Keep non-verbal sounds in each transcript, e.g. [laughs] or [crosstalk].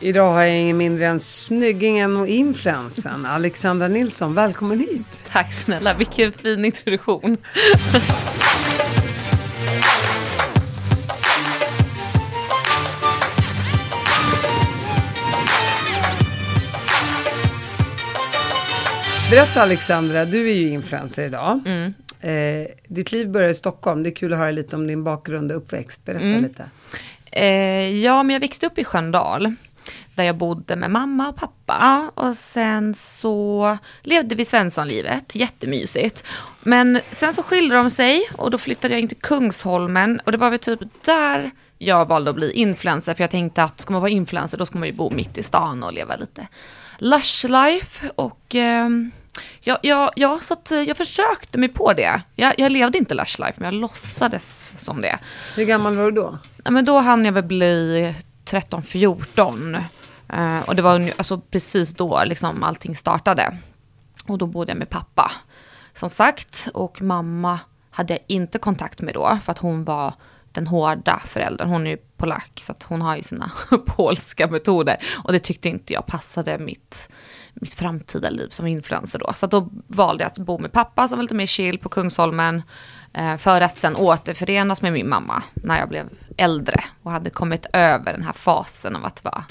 Idag har jag ingen mindre än snyggingen och influensen [laughs] Alexandra Nilsson. Välkommen hit. Tack snälla, vilken fin introduktion. Berätta Alexandra, du är ju influencer idag. Mm. Eh, ditt liv börjar i Stockholm. Det är kul att höra lite om din bakgrund och uppväxt. Berätta mm. lite. Eh, ja, men jag växte upp i Sköndal där jag bodde med mamma och pappa. Och sen så levde vi Svenssonlivet, jättemysigt. Men sen så skilde de sig och då flyttade jag in till Kungsholmen och det var väl typ där jag valde att bli influencer för jag tänkte att ska man vara influencer då ska man ju bo mitt i stan och leva lite lush life och eh, ja, ja, ja, så att jag försökte mig på det. Jag, jag levde inte lush life men jag låtsades som det. Hur gammal var du då? Ja, men då hann jag väl bli 13-14. Uh, och det var alltså, precis då liksom, allting startade. Och då bodde jag med pappa, som sagt. Och mamma hade jag inte kontakt med då, för att hon var den hårda föräldern. Hon är ju polack, så att hon har ju sina [laughs] polska metoder. Och det tyckte inte jag passade mitt, mitt framtida liv som influencer då. Så då valde jag att bo med pappa som var lite mer chill på Kungsholmen. Eh, för att sen återförenas med min mamma när jag blev äldre och hade kommit över den här fasen av att vara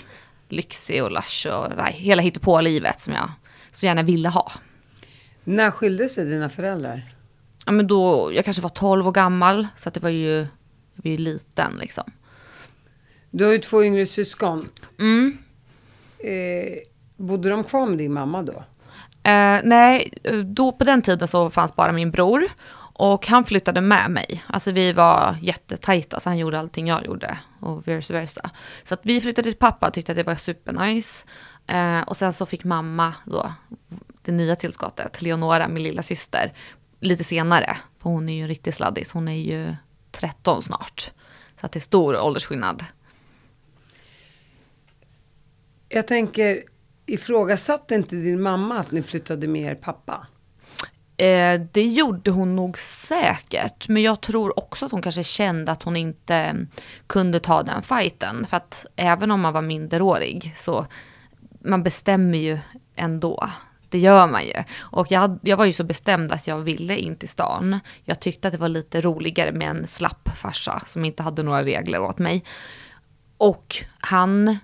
lyxig och lush och där, hela hittepå-livet som jag så gärna ville ha. När skilde sig dina föräldrar? Ja, men då, jag kanske var 12 år gammal, så det var ju, jag var ju liten liksom. Du har ju två yngre syskon. Mm. Eh, bodde de kvar med din mamma då? Eh, nej, då på den tiden så fanns bara min bror. Och han flyttade med mig. Alltså vi var jättetajta, så han gjorde allting jag gjorde och vice versa. Så att vi flyttade till pappa och tyckte att det var supernice. Eh, och sen så fick mamma då det nya tillskottet, Leonora, min lilla syster, lite senare. För hon är ju en riktig sladdis, hon är ju 13 snart. Så att det är stor åldersskillnad. Jag tänker, ifrågasatte inte din mamma att ni flyttade med er pappa? Eh, det gjorde hon nog säkert, men jag tror också att hon kanske kände att hon inte mm, kunde ta den fighten. För att även om man var minderårig så man bestämmer ju ändå. Det gör man ju. Och jag, jag var ju så bestämd att jag ville in till stan. Jag tyckte att det var lite roligare med en slapp farsa som inte hade några regler åt mig. Och han,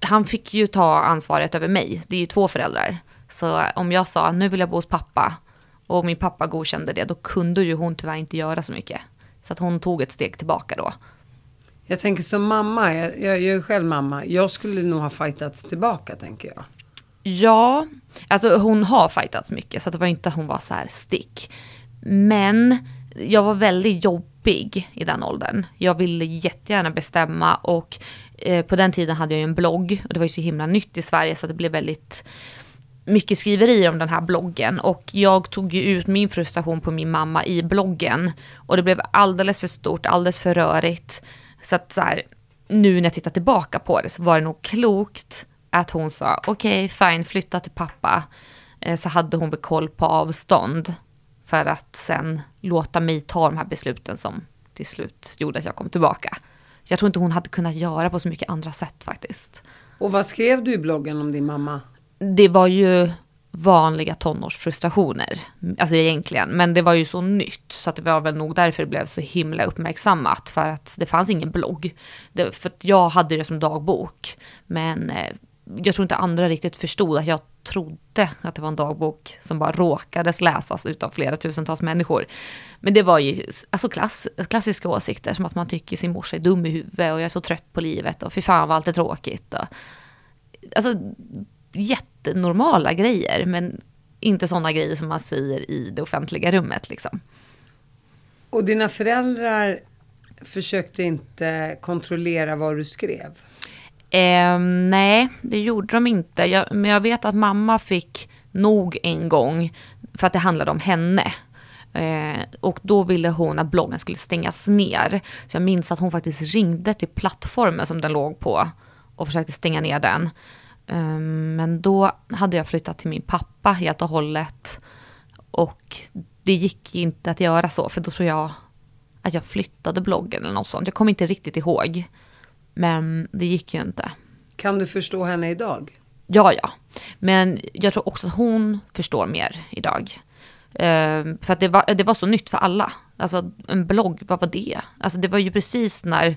han fick ju ta ansvaret över mig. Det är ju två föräldrar. Så om jag sa nu vill jag bo hos pappa och min pappa godkände det, då kunde ju hon tyvärr inte göra så mycket. Så att hon tog ett steg tillbaka då. Jag tänker som mamma, jag, jag, är själv mamma, jag skulle nog ha fightats tillbaka tänker jag. Ja, alltså hon har fightats mycket så det var inte att hon var så här stick. Men jag var väldigt jobbig i den åldern. Jag ville jättegärna bestämma och eh, på den tiden hade jag ju en blogg och det var ju så himla nytt i Sverige så det blev väldigt mycket skriverier om den här bloggen och jag tog ju ut min frustration på min mamma i bloggen och det blev alldeles för stort, alldeles för rörigt. Så att så här, nu när jag tittar tillbaka på det så var det nog klokt att hon sa okej, okay, fine, flytta till pappa. Eh, så hade hon väl koll på avstånd för att sen låta mig ta de här besluten som till slut gjorde att jag kom tillbaka. Jag tror inte hon hade kunnat göra på så mycket andra sätt faktiskt. Och vad skrev du i bloggen om din mamma? Det var ju vanliga tonårsfrustrationer, alltså egentligen. Men det var ju så nytt, så att det var väl nog därför det blev så himla uppmärksammat. För att det fanns ingen blogg. Det, för att jag hade det som dagbok. Men eh, jag tror inte andra riktigt förstod att jag trodde att det var en dagbok som bara råkades läsas utav flera tusentals människor. Men det var ju alltså klass, klassiska åsikter, som att man tycker sin morsa är dum i huvudet och jag är så trött på livet och fy fan vad allt är tråkigt. Och, alltså jättenormala grejer, men inte sådana grejer som man säger i det offentliga rummet. Liksom. Och dina föräldrar försökte inte kontrollera vad du skrev? Eh, nej, det gjorde de inte. Jag, men jag vet att mamma fick nog en gång, för att det handlade om henne. Eh, och då ville hon att bloggen skulle stängas ner. Så jag minns att hon faktiskt ringde till plattformen som den låg på och försökte stänga ner den. Ehm, men då hade jag flyttat till min pappa helt och hållet. Och det gick inte att göra så, för då tror jag att jag flyttade bloggen eller något sånt. Jag kommer inte riktigt ihåg. Men det gick ju inte. Kan du förstå henne idag? Ja, ja. Men jag tror också att hon förstår mer idag. Uh, för att det var, det var så nytt för alla. Alltså en blogg, vad var det? Alltså det var ju precis när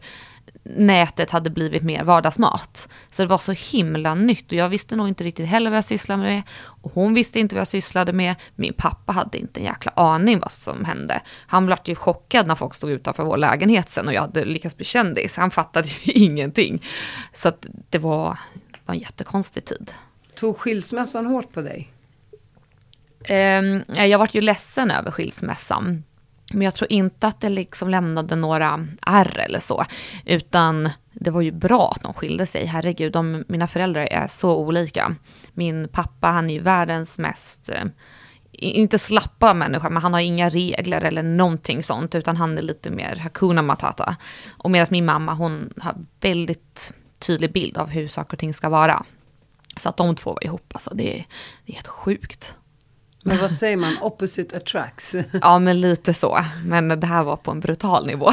nätet hade blivit mer vardagsmat. Så det var så himla nytt och jag visste nog inte riktigt heller vad jag sysslade med. Och hon visste inte vad jag sysslade med. Min pappa hade inte en jäkla aning vad som hände. Han blev ju chockad när folk stod utanför vår lägenhet sen och jag hade lyckats bli kändis. Han fattade ju [laughs] ingenting. Så att det var, var en jättekonstig tid. Tog skilsmässan hårt på dig? Um, jag var ju ledsen över skilsmässan. Men jag tror inte att det liksom lämnade några ärr eller så. Utan det var ju bra att de skilde sig. Herregud, de, mina föräldrar är så olika. Min pappa, han är ju världens mest, eh, inte slappa människa, men han har inga regler eller någonting sånt. Utan han är lite mer hakuna matata. Och medan min mamma, hon har väldigt tydlig bild av hur saker och ting ska vara. Så att de två var ihop, alltså det, det är helt sjukt. Men vad säger man, opposite attracts? [laughs] ja, men lite så. Men det här var på en brutal nivå.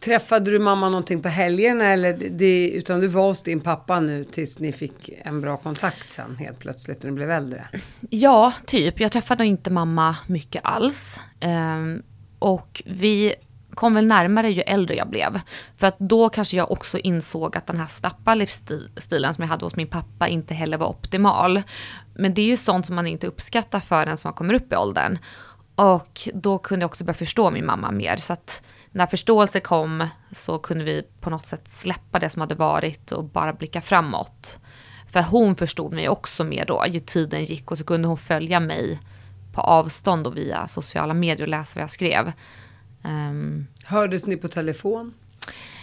Träffade du mamma någonting på helgen eller det, utan du var hos din pappa nu tills ni fick en bra kontakt sen helt plötsligt när du blev äldre? Ja, typ. Jag träffade inte mamma mycket alls. Um, och vi kom väl närmare ju äldre jag blev. För att då kanske jag också insåg att den här slappa livsstilen som jag hade hos min pappa inte heller var optimal. Men det är ju sånt som man inte uppskattar förrän man kommer upp i åldern. Och då kunde jag också börja förstå min mamma mer. Så att när förståelse kom så kunde vi på något sätt släppa det som hade varit och bara blicka framåt. För hon förstod mig också mer då, ju tiden gick och så kunde hon följa mig på avstånd och via sociala medier och läsa vad jag skrev. Um, Hördes ni på telefon?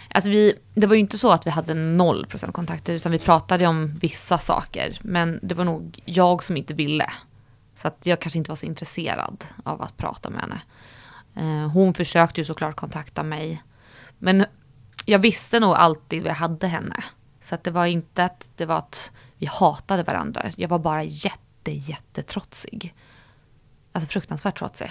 Alltså vi, det var ju inte så att vi hade noll procent kontakter, utan vi pratade om vissa saker. Men det var nog jag som inte ville. Så att jag kanske inte var så intresserad av att prata med henne. Uh, hon försökte ju såklart kontakta mig. Men jag visste nog alltid vad jag hade henne. Så att det var inte att det var att vi hatade varandra. Jag var bara jätte, jättetrotsig. Alltså fruktansvärt trotsig.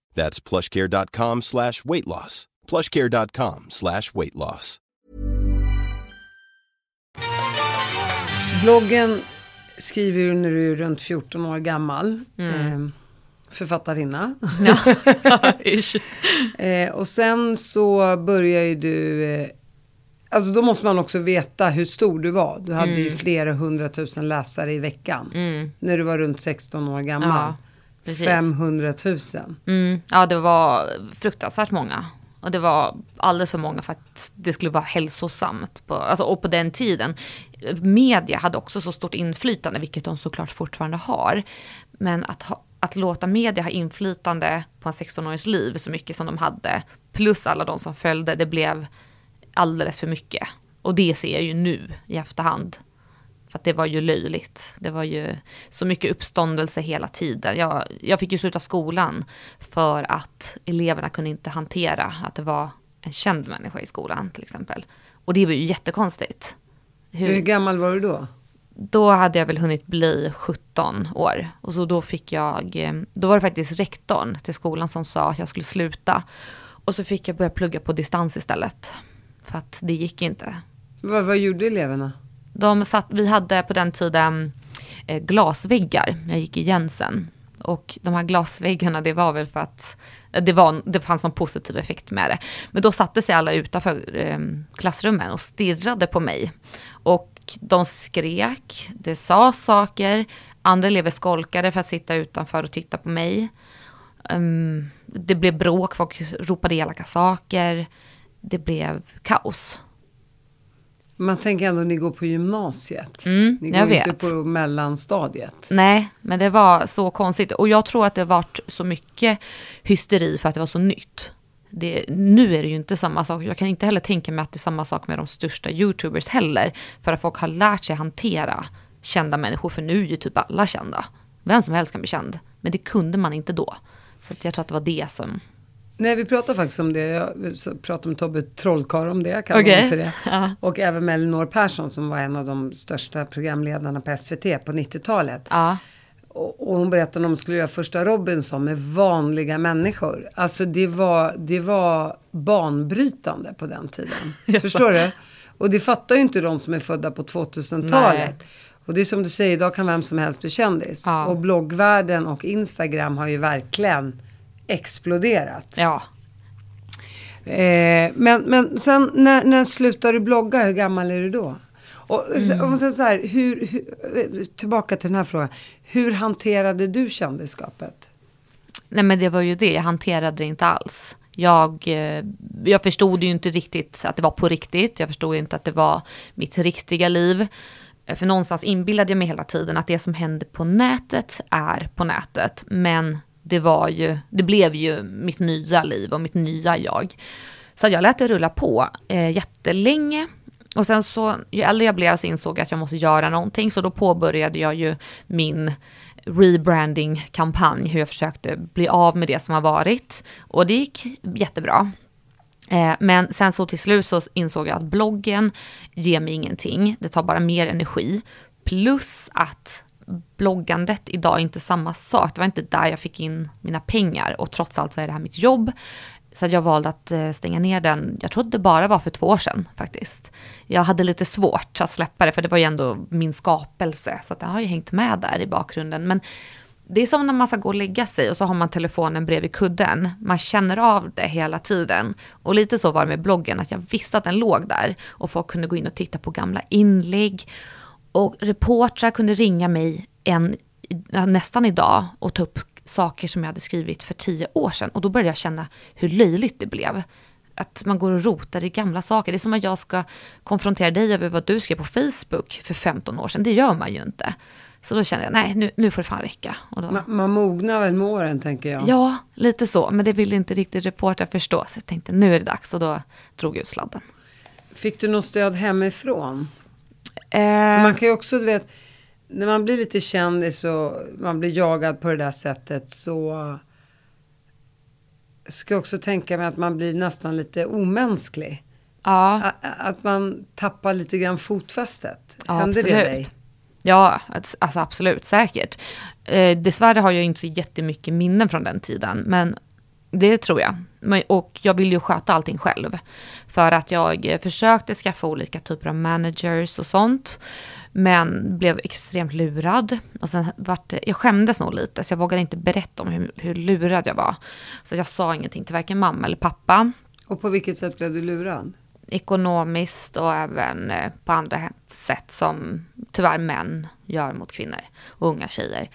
That's plushcare.com slash weight loss. plushcare.com slash weight loss. Bloggen skriver du när du är runt 14 år gammal. Mm. Eh, författarinna. Ja, [laughs] eh, och sen så börjar ju du eh, Alltså då måste man också veta hur stor du var. Du hade mm. ju flera hundratusen läsare i veckan. Mm. När du var runt 16 år gammal. Ja, 500 000. Mm. Ja, det var fruktansvärt många. Och det var alldeles för många för att det skulle vara hälsosamt. På, alltså, och på den tiden, media hade också så stort inflytande, vilket de såklart fortfarande har. Men att, ha, att låta media ha inflytande på en 16-årings liv så mycket som de hade, plus alla de som följde, det blev alldeles för mycket. Och det ser jag ju nu i efterhand. För att det var ju löjligt. Det var ju så mycket uppståndelse hela tiden. Jag, jag fick ju sluta skolan för att eleverna kunde inte hantera att det var en känd människa i skolan till exempel. Och det var ju jättekonstigt. Hur, Hur gammal var du då? Då hade jag väl hunnit bli 17 år. Och så då fick jag, eh, då var det faktiskt rektorn till skolan som sa att jag skulle sluta. Och så fick jag börja plugga på distans istället. För att det gick inte. Vad, vad gjorde eleverna? De satt, vi hade på den tiden eh, glasväggar. Jag gick i Jensen. Och de här glasväggarna, det var väl för att eh, det, var, det fanns någon positiv effekt med det. Men då satte sig alla utanför eh, klassrummen och stirrade på mig. Och de skrek, det sa saker, andra elever skolkade för att sitta utanför och titta på mig. Um, det blev bråk, folk ropade elaka saker. Det blev kaos. Man tänker ändå ni går på gymnasiet. Mm, ni jag går vet. inte på mellanstadiet. Nej, men det var så konstigt. Och jag tror att det varit så mycket hysteri för att det var så nytt. Det, nu är det ju inte samma sak. Jag kan inte heller tänka mig att det är samma sak med de största YouTubers heller. För att folk har lärt sig hantera kända människor. För nu är ju typ alla kända. Vem som helst kan bli känd. Men det kunde man inte då. Så jag tror att det var det som... Nej, vi pratade faktiskt om det. Jag pratade med Tobbe Trollkarl om det. Kallar Okej. honom för det. Ja. Och även med Elinor Persson som var en av de största programledarna på SVT på 90-talet. Ja, Och, och hon berättade om de skulle göra första Robinson med vanliga människor. Alltså det var, det var banbrytande på den tiden. [laughs] Förstår du? Och det fattar ju inte de som är födda på 2000-talet. Och det är som du säger, idag kan vem som helst bli kändis. Ja. Och bloggvärlden och Instagram har ju verkligen exploderat. ja. Eh, men, men sen när, när slutar du blogga, hur gammal är du då? Och, och sen så här, hur, hur, tillbaka till den här frågan. Hur hanterade du kändisskapet? Nej men det var ju det, jag hanterade det inte alls. Jag, eh, jag förstod ju inte riktigt att det var på riktigt. Jag förstod inte att det var mitt riktiga liv. Eh, För någonstans inbillade jag mig hela tiden att det som hände på nätet är på nätet. Men det var ju, det blev ju mitt nya liv och mitt nya jag. Så jag lät det rulla på eh, jättelänge. Och sen så, ju äldre jag blev så insåg jag att jag måste göra någonting. Så då påbörjade jag ju min rebranding-kampanj, hur jag försökte bli av med det som har varit. Och det gick jättebra. Eh, Men sen så till slut så insåg jag att bloggen ger mig ingenting. Det tar bara mer energi. Plus att bloggandet idag är inte samma sak. Det var inte där jag fick in mina pengar. Och trots allt så är det här mitt jobb. Så jag valde att eh, stänga ner den. Jag trodde det bara var för två år sedan faktiskt. Jag hade lite svårt att släppa det för det var ju ändå min skapelse. Så det har ju hängt med där i bakgrunden. Men det är som när man ska gå och lägga sig och så har man telefonen bredvid kudden. Man känner av det hela tiden. Och lite så var det med bloggen, att jag visste att den låg där. Och folk kunde gå in och titta på gamla inlägg. Och reportrar kunde ringa mig en, nästan idag och ta upp saker som jag hade skrivit för tio år sedan. Och då började jag känna hur löjligt det blev. Att man går och rotar i gamla saker. Det är som att jag ska konfrontera dig över vad du skrev på Facebook för 15 år sedan. Det gör man ju inte. Så då kände jag, nej nu, nu får det fan räcka. Då, Man, man mognar väl med åren tänker jag. Ja, lite så. Men det ville inte riktigt reportrar förstå. Så jag tänkte, nu är det dags. Och då drog jag ut sladden. Fick du något stöd hemifrån? Eh, För man kan ju också, du vet, när man blir lite kändis och man blir jagad på det där sättet så ska jag också tänka mig att man blir nästan lite omänsklig. ja, Att man tappar lite grann fotfästet. Ja, Händer det absolut. dig? ja alltså absolut, säkert. Eh, dessvärre har jag inte så jättemycket minnen från den tiden. Men det tror jag. Och jag vill ju sköta allting själv. För att jag eh, försökte skaffa olika typer av managers och sånt. Men blev extremt lurad. Och sen vart det, jag skämdes nog lite, så jag vågade inte berätta om hur, hur lurad jag var. Så jag sa ingenting till varken mamma eller pappa. Och på vilket sätt blev du lurad? Ekonomiskt och även eh, på andra sätt som tyvärr män gör mot kvinnor och unga tjejer.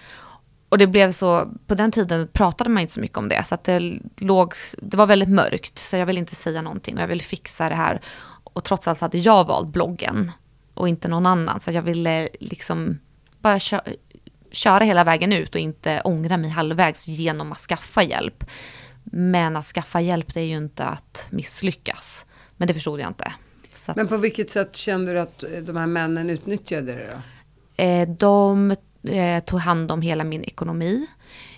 Och det blev så, på den tiden pratade man inte så mycket om det, så att det låg, det var väldigt mörkt, så jag ville inte säga någonting och jag ville fixa det här. Och trots allt så hade jag valt bloggen och inte någon annan, så jag ville liksom bara kö köra hela vägen ut och inte ångra mig halvvägs genom att skaffa hjälp. Men att skaffa hjälp, det är ju inte att misslyckas. Men det förstod jag inte. Att, Men på vilket sätt kände du att de här männen utnyttjade det då? eh, de eh, tog hand om hela min ekonomi.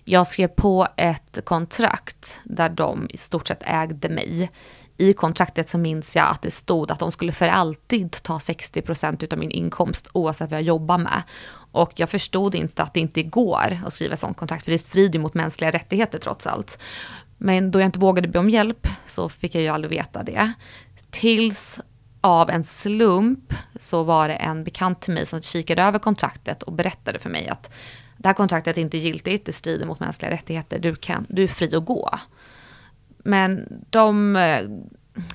Jag skrev på ett kontrakt där de i stort sett ägde mig. I kontraktet så minns jag att det stod att de skulle för alltid ta 60% av min inkomst oavsett vad jag jobbar med. Och jag förstod inte att det inte går att skriva ett sånt kontrakt för det strider mot mänskliga rättigheter trots allt. Men då jag inte vågade be om hjälp så fick jag ju aldrig veta det. Tills av en slump så var det en bekant till mig som kikade över kontraktet och berättade för mig att det här kontraktet är inte giltigt, det strider mot mänskliga rättigheter, du, kan, du är fri att gå. Men de, eh,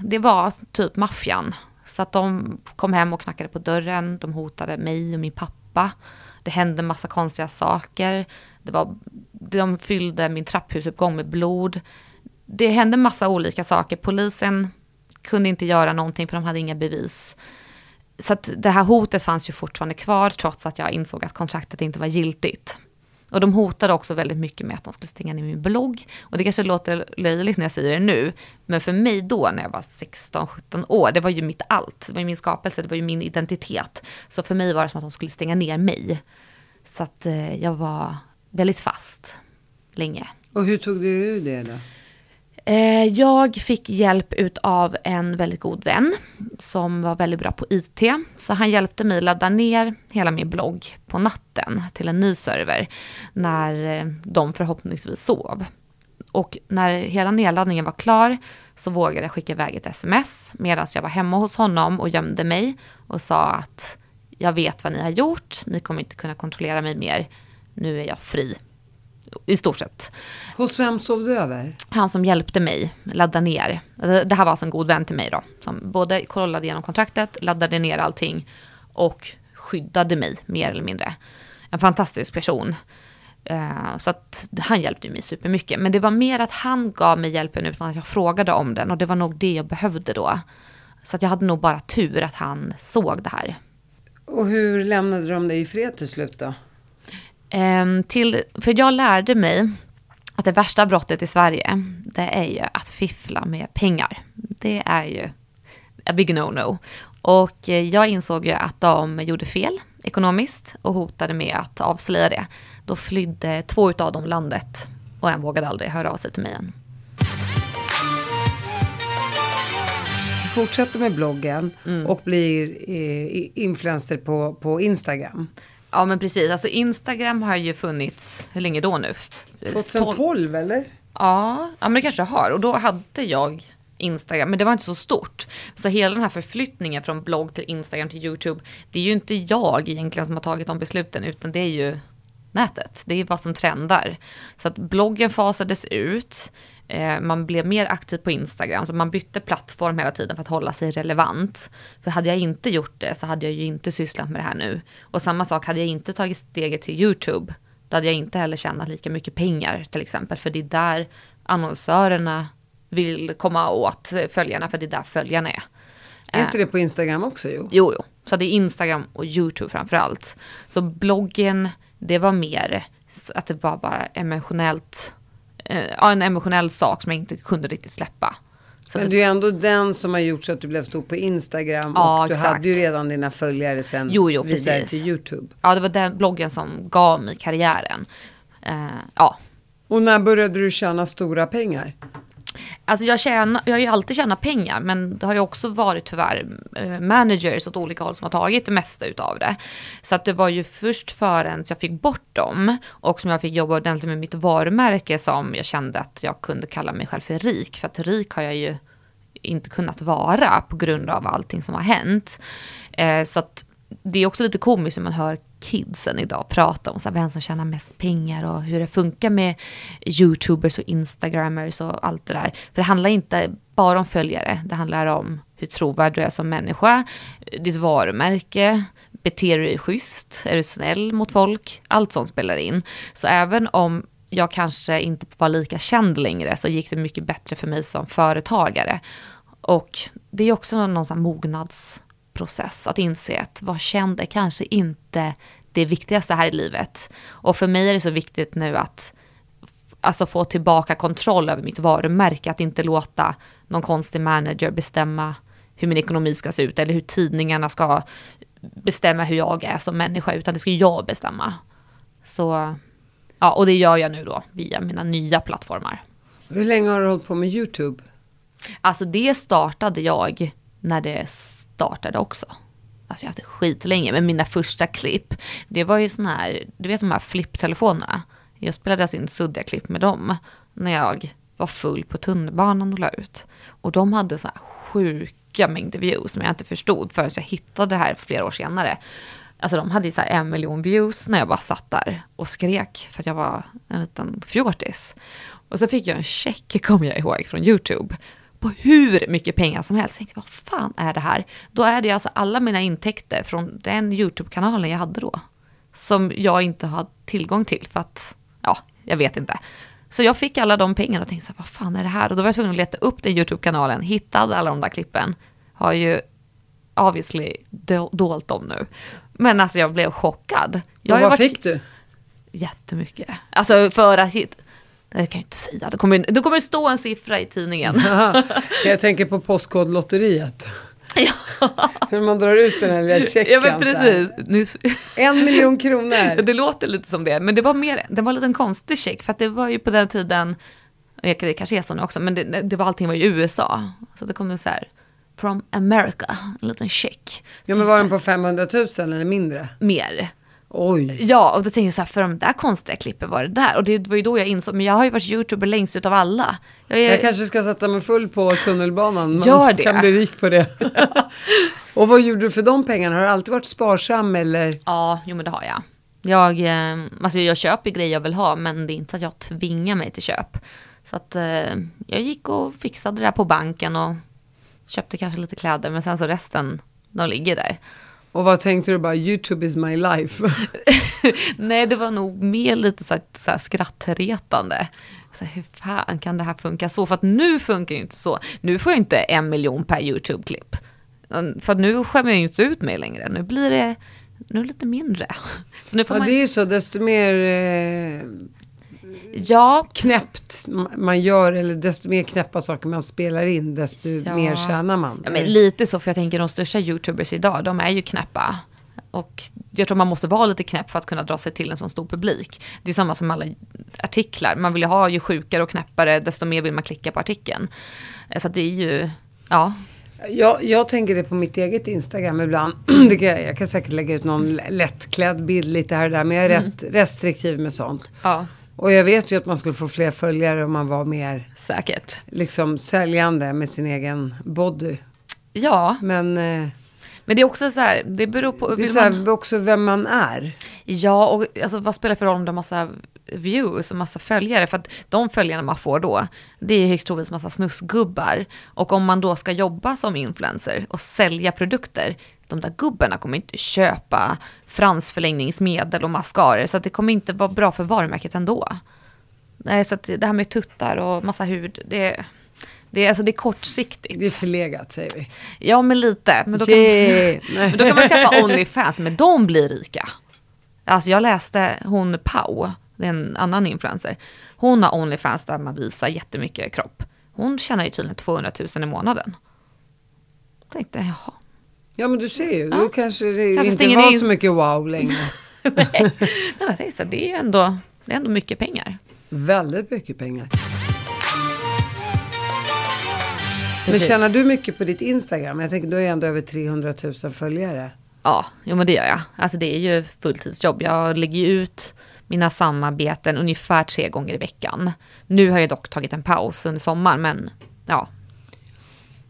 det var typ maffian Så att de kom hem och knackade på dörren, de hotade mig och min pappa. Det hände massa konstiga saker. Det var, de fyllde min trapphusuppgång med blod. Det hände massa olika saker. Polisen kunde inte göra någonting för de hade inga bevis. Så att det här hotet fanns ju fortfarande kvar trots att jag insåg att kontraktet inte var giltigt. Och de hotade också väldigt mycket med att de skulle stänga ner min blogg. Och det kanske låter löjligt när jag säger det nu, men för mig då när jag var 16-17 år, det var ju mitt allt. Det var ju min skapelse, det var ju min identitet. Så för mig var det som att de skulle stänga ner mig. Så att eh, jag var väldigt fast länge. Och hur tog du ur det då? Eh, jag fick hjälp av en väldigt god vän som var väldigt bra på IT. Så han hjälpte mig ladda ner hela min blogg på natten till en ny server när eh, de förhoppningsvis sov. Och när hela nedladdningen var klar så vågade jag skicka iväg ett sms medan jag var hemma hos honom och gömde mig och sa att jag vet vad ni har gjort, ni kommer inte kunna kontrollera mig mer, nu är jag fri i stort sett. Hos vem sov du över? Han som hjälpte mig ladda ner. Det här var alltså en god vän till mig då. Som både kollade igenom kontraktet, laddade ner allting och skyddade mig mer eller mindre. En fantastisk person. Uh, så att han hjälpte mig supermycket. Men det var mer att han gav mig hjälpen utan att jag frågade om den. Och det var nog det jag behövde då. Så att jag hade nog bara tur att han såg det här. Och hur lämnade de dig i fred till slut då? Um, till, för jag lärde mig att det värsta brottet i Sverige, det är ju att fiffla med pengar. Det är ju a big no-no. Och eh, jag insåg ju att de gjorde fel ekonomiskt och hotade med att avslöja det. Då flydde två av dem landet och en vågade aldrig höra av sig till mig igen. Fortsätter med bloggen mm. och blir eh, influencer på, på Instagram. Ja men precis, alltså Instagram har ju funnits, hur länge då nu? 2012 eller? Ja, ja men det kanske har. Och då hade jag Instagram, men det var inte så stort. Så hela den här förflyttningen från blogg till Instagram till YouTube, det är ju inte jag egentligen som har tagit de besluten, utan det är ju nätet. Det är vad som trendar. Så att bloggen fasades ut. Eh, man blev mer aktiv på Instagram, så man bytte plattform hela tiden för att hålla sig relevant. För hade jag inte gjort det så hade jag ju inte sysslat med det här nu. Och samma sak, hade jag inte tagit steget till YouTube, då hade jag inte heller tjänat lika mycket pengar till exempel. För det är där annonsörerna vill komma åt följarna, för det är där följarna är. Är inte det på Instagram också? Jo, jo. jo. Så det är Instagram och YouTube framför allt. Så bloggen, det var mer att det var bara emotionellt eh, en emotionell sak som jag inte kunde riktigt släppa. Så Men det är ändå den som har gjort så att du blev stor på Instagram ja, och du exakt. hade ju redan dina följare sen jo, jo, vidare till YouTube. Ja, det var den bloggen som gav mig karriären. Uh, ja. Och när började du tjäna stora pengar? Alltså jag, tjänar, jag har ju alltid tjänat pengar, men det har ju också varit tyvärr eh, managers åt olika håll som har tagit det mesta utav det. Så att det var ju först förrän jag fick bort dem och som jag fick jobba ordentligt med mitt varumärke som jag kände att jag kunde kalla mig själv för rik. För att rik har jag ju inte kunnat vara på grund av allting som har hänt. Eh, så att det är också lite komiskt när man hör kidsen idag prata om så här, vem som tjänar mest pengar och hur det funkar med youtubers och instagrammers och allt det där. För det handlar inte bara om följare, det handlar om hur trovärdig du är som människa, ditt varumärke, beter du dig schysst, är du snäll mot folk, allt sånt spelar in. Så även om jag kanske inte var lika känd längre så gick det mycket bättre för mig som företagare. Och det är också någon sån mognads process att inse att vara känd är kanske inte det viktigaste här i livet. Och för mig är det så viktigt nu att alltså få tillbaka kontroll över mitt varumärke, att inte låta någon konstig manager bestämma hur min ekonomi ska se ut eller hur tidningarna ska bestämma hur jag är som människa, utan det ska jag bestämma. Så, ja, och det gör jag nu då via mina nya plattformar. Hur länge har du hållit på med YouTube? Alltså det startade jag när det startade också. Alltså jag har haft det skitlänge, men mina första klipp, det var ju sån här, du vet de här flipptelefonerna. Jag spelade alltså in suddiga klipp med dem när jag var full på tunnelbanan och la ut. Och de hade så här sjuka mängder views som jag inte förstod förrän jag hittade det här flera år senare. Alltså de hade ju så här en miljon views när jag bara satt där och skrek för att jag var en liten fjortis. Och så fick jag en check, kommer jag ihåg, från YouTube på hur mycket pengar som helst. Jag tänkte, vad fan är det här? Då är det alltså alla mina intäkter från den YouTube-kanalen jag hade då. Som jag inte har tillgång till för att, ja, jag vet inte. Så jag fick alla de pengarna och tänkte, så här, vad fan är det här? Och då var jag tvungen att leta upp den YouTube-kanalen, hittade alla de där klippen. Har ju obviously dolt dem nu. Men alltså jag blev chockad. Jag och vad varit... fick du? Jättemycket. Alltså för att hit... Det kan jag inte säga. Då kommer, då kommer det stå en siffra i tidningen. [laughs] jag tänker på Postkodlotteriet. [laughs] Ja. När man drar ut den här lilla checken. Ja men precis. Nu... En miljon [laughs] kronor. Det låter lite som det. Men det var mer, det var en liten konstig check. För att det var ju på den tiden, det kanske är så nu också, men det, det var, allting var i USA. Så det kom så här, from America, en liten check. Ja men var den på 500 000 eller mindre? Mer. Oj. Ja, och då tänkte jag så här, för de där konstiga klippen var det där. Och det var ju då jag insåg, men jag har ju varit youtuber längst utav alla. Jag, är... jag kanske ska sätta mig full på tunnelbanan. Man Gör det. kan bli rik på det. [laughs] och vad gjorde du för de pengarna? Har du alltid varit sparsam eller? Ja, jo men det har jag. Jag, eh, alltså jag köper grejer jag vill ha, men det är inte att jag tvingar mig till köp. Så att eh, jag gick och fixade det där på banken och köpte kanske lite kläder, men sen så resten, de ligger där. Och vad tänkte du bara, YouTube is my life? [laughs] Nej, det var nog mer lite så här, så här skrattretande. Så här, hur fan kan det här funka så? För att nu funkar ju inte så. Nu får jag inte en miljon per YouTube-klipp. För att nu skämmer jag ju inte ut mig längre. Nu blir det nu lite mindre. [laughs] Så nu får ja, man... det är ju så. Desto mer eh, ja. knäppt man gör, eller desto mer knäppa saker man spelar in, desto ja. mer tjänar man. Ja, men lite så, för jag tänker de största YouTubers idag, de är ju knäppa. Och jag tror man måste vara lite knäpp för att kunna dra sig till en sån stor publik. Det är samma som alla artiklar. Man vill ju ha ju sjukare och knäppare, desto mer vill man klicka på artikeln. Så det är ju, ja. Jag, jag tänker det på mitt eget Instagram ibland. [clears throat] jag kan säkert lägga ut någon lättklädd bild lite här och där. Men jag är mm. rätt restriktiv med sånt. Ja. Och jag vet ju att man skulle få fler följare om man var mer Säkert. Liksom säljande med sin egen body. Ja. Men... Eh, men det är också så här, det beror på... Det är så här, man... också vem man är. Ja, och alltså, vad spelar för roll om du har massa views och massa följare? För att de följarna man får då, det är högst troligtvis massa snusgubbar. Och om man då ska jobba som influencer och sälja produkter, de där gubbarna kommer inte köpa fransförlängningsmedel och mascaror, så det kommer inte vara bra för varumärket ändå. Nej, så det här med tuttar och massa hud, det, det, är, alltså det är kortsiktigt. Det är förlegat säger vi. Ja, men lite. Men då, kan, yeah. men då kan man skaffa Onlyfans, men de blir rika. Alltså jag läste hon Pau, det är en annan influencer. Hon har Onlyfans där man visar jättemycket kropp. Hon tjänar ju tydligen 200 000 i månaden. Jag tänkte, jaha. Ja men du ser ju, ja. då kanske det kanske inte var in... så mycket wow längre. [laughs] Nej, men jag tänkte, det är ändå, det är ändå mycket pengar. Väldigt mycket pengar. Men tjänar du mycket på ditt Instagram? Jag tänker, du har ju ändå över 300 000 följare. Ja, jo men det gör jag. Alltså det är ju fulltidsjobb. Jag lägger ju ut mina samarbeten ungefär tre gånger i veckan. Nu har jag dock tagit en paus under sommaren, men ja.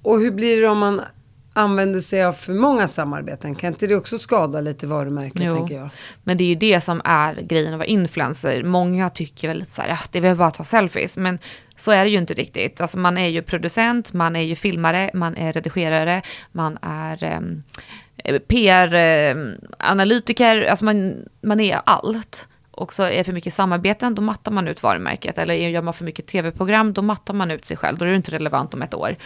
Och hur blir det om man använder sig av för många samarbeten? Kan inte det också skada lite varumärket, jo, tänker jag? Men det är ju det som är grejen att vara influencer. Många tycker väl lite så här, ja, det är väl bara att ta selfies. Men så är det ju inte riktigt. Alltså man är ju producent, man är ju filmare, man är redigerare, man är um, PR-analytiker, um, alltså man, man är allt och så är det för mycket samarbeten, då mattar man ut varumärket. Eller gör man för mycket tv-program, då mattar man ut sig själv. Då är det inte relevant om ett år.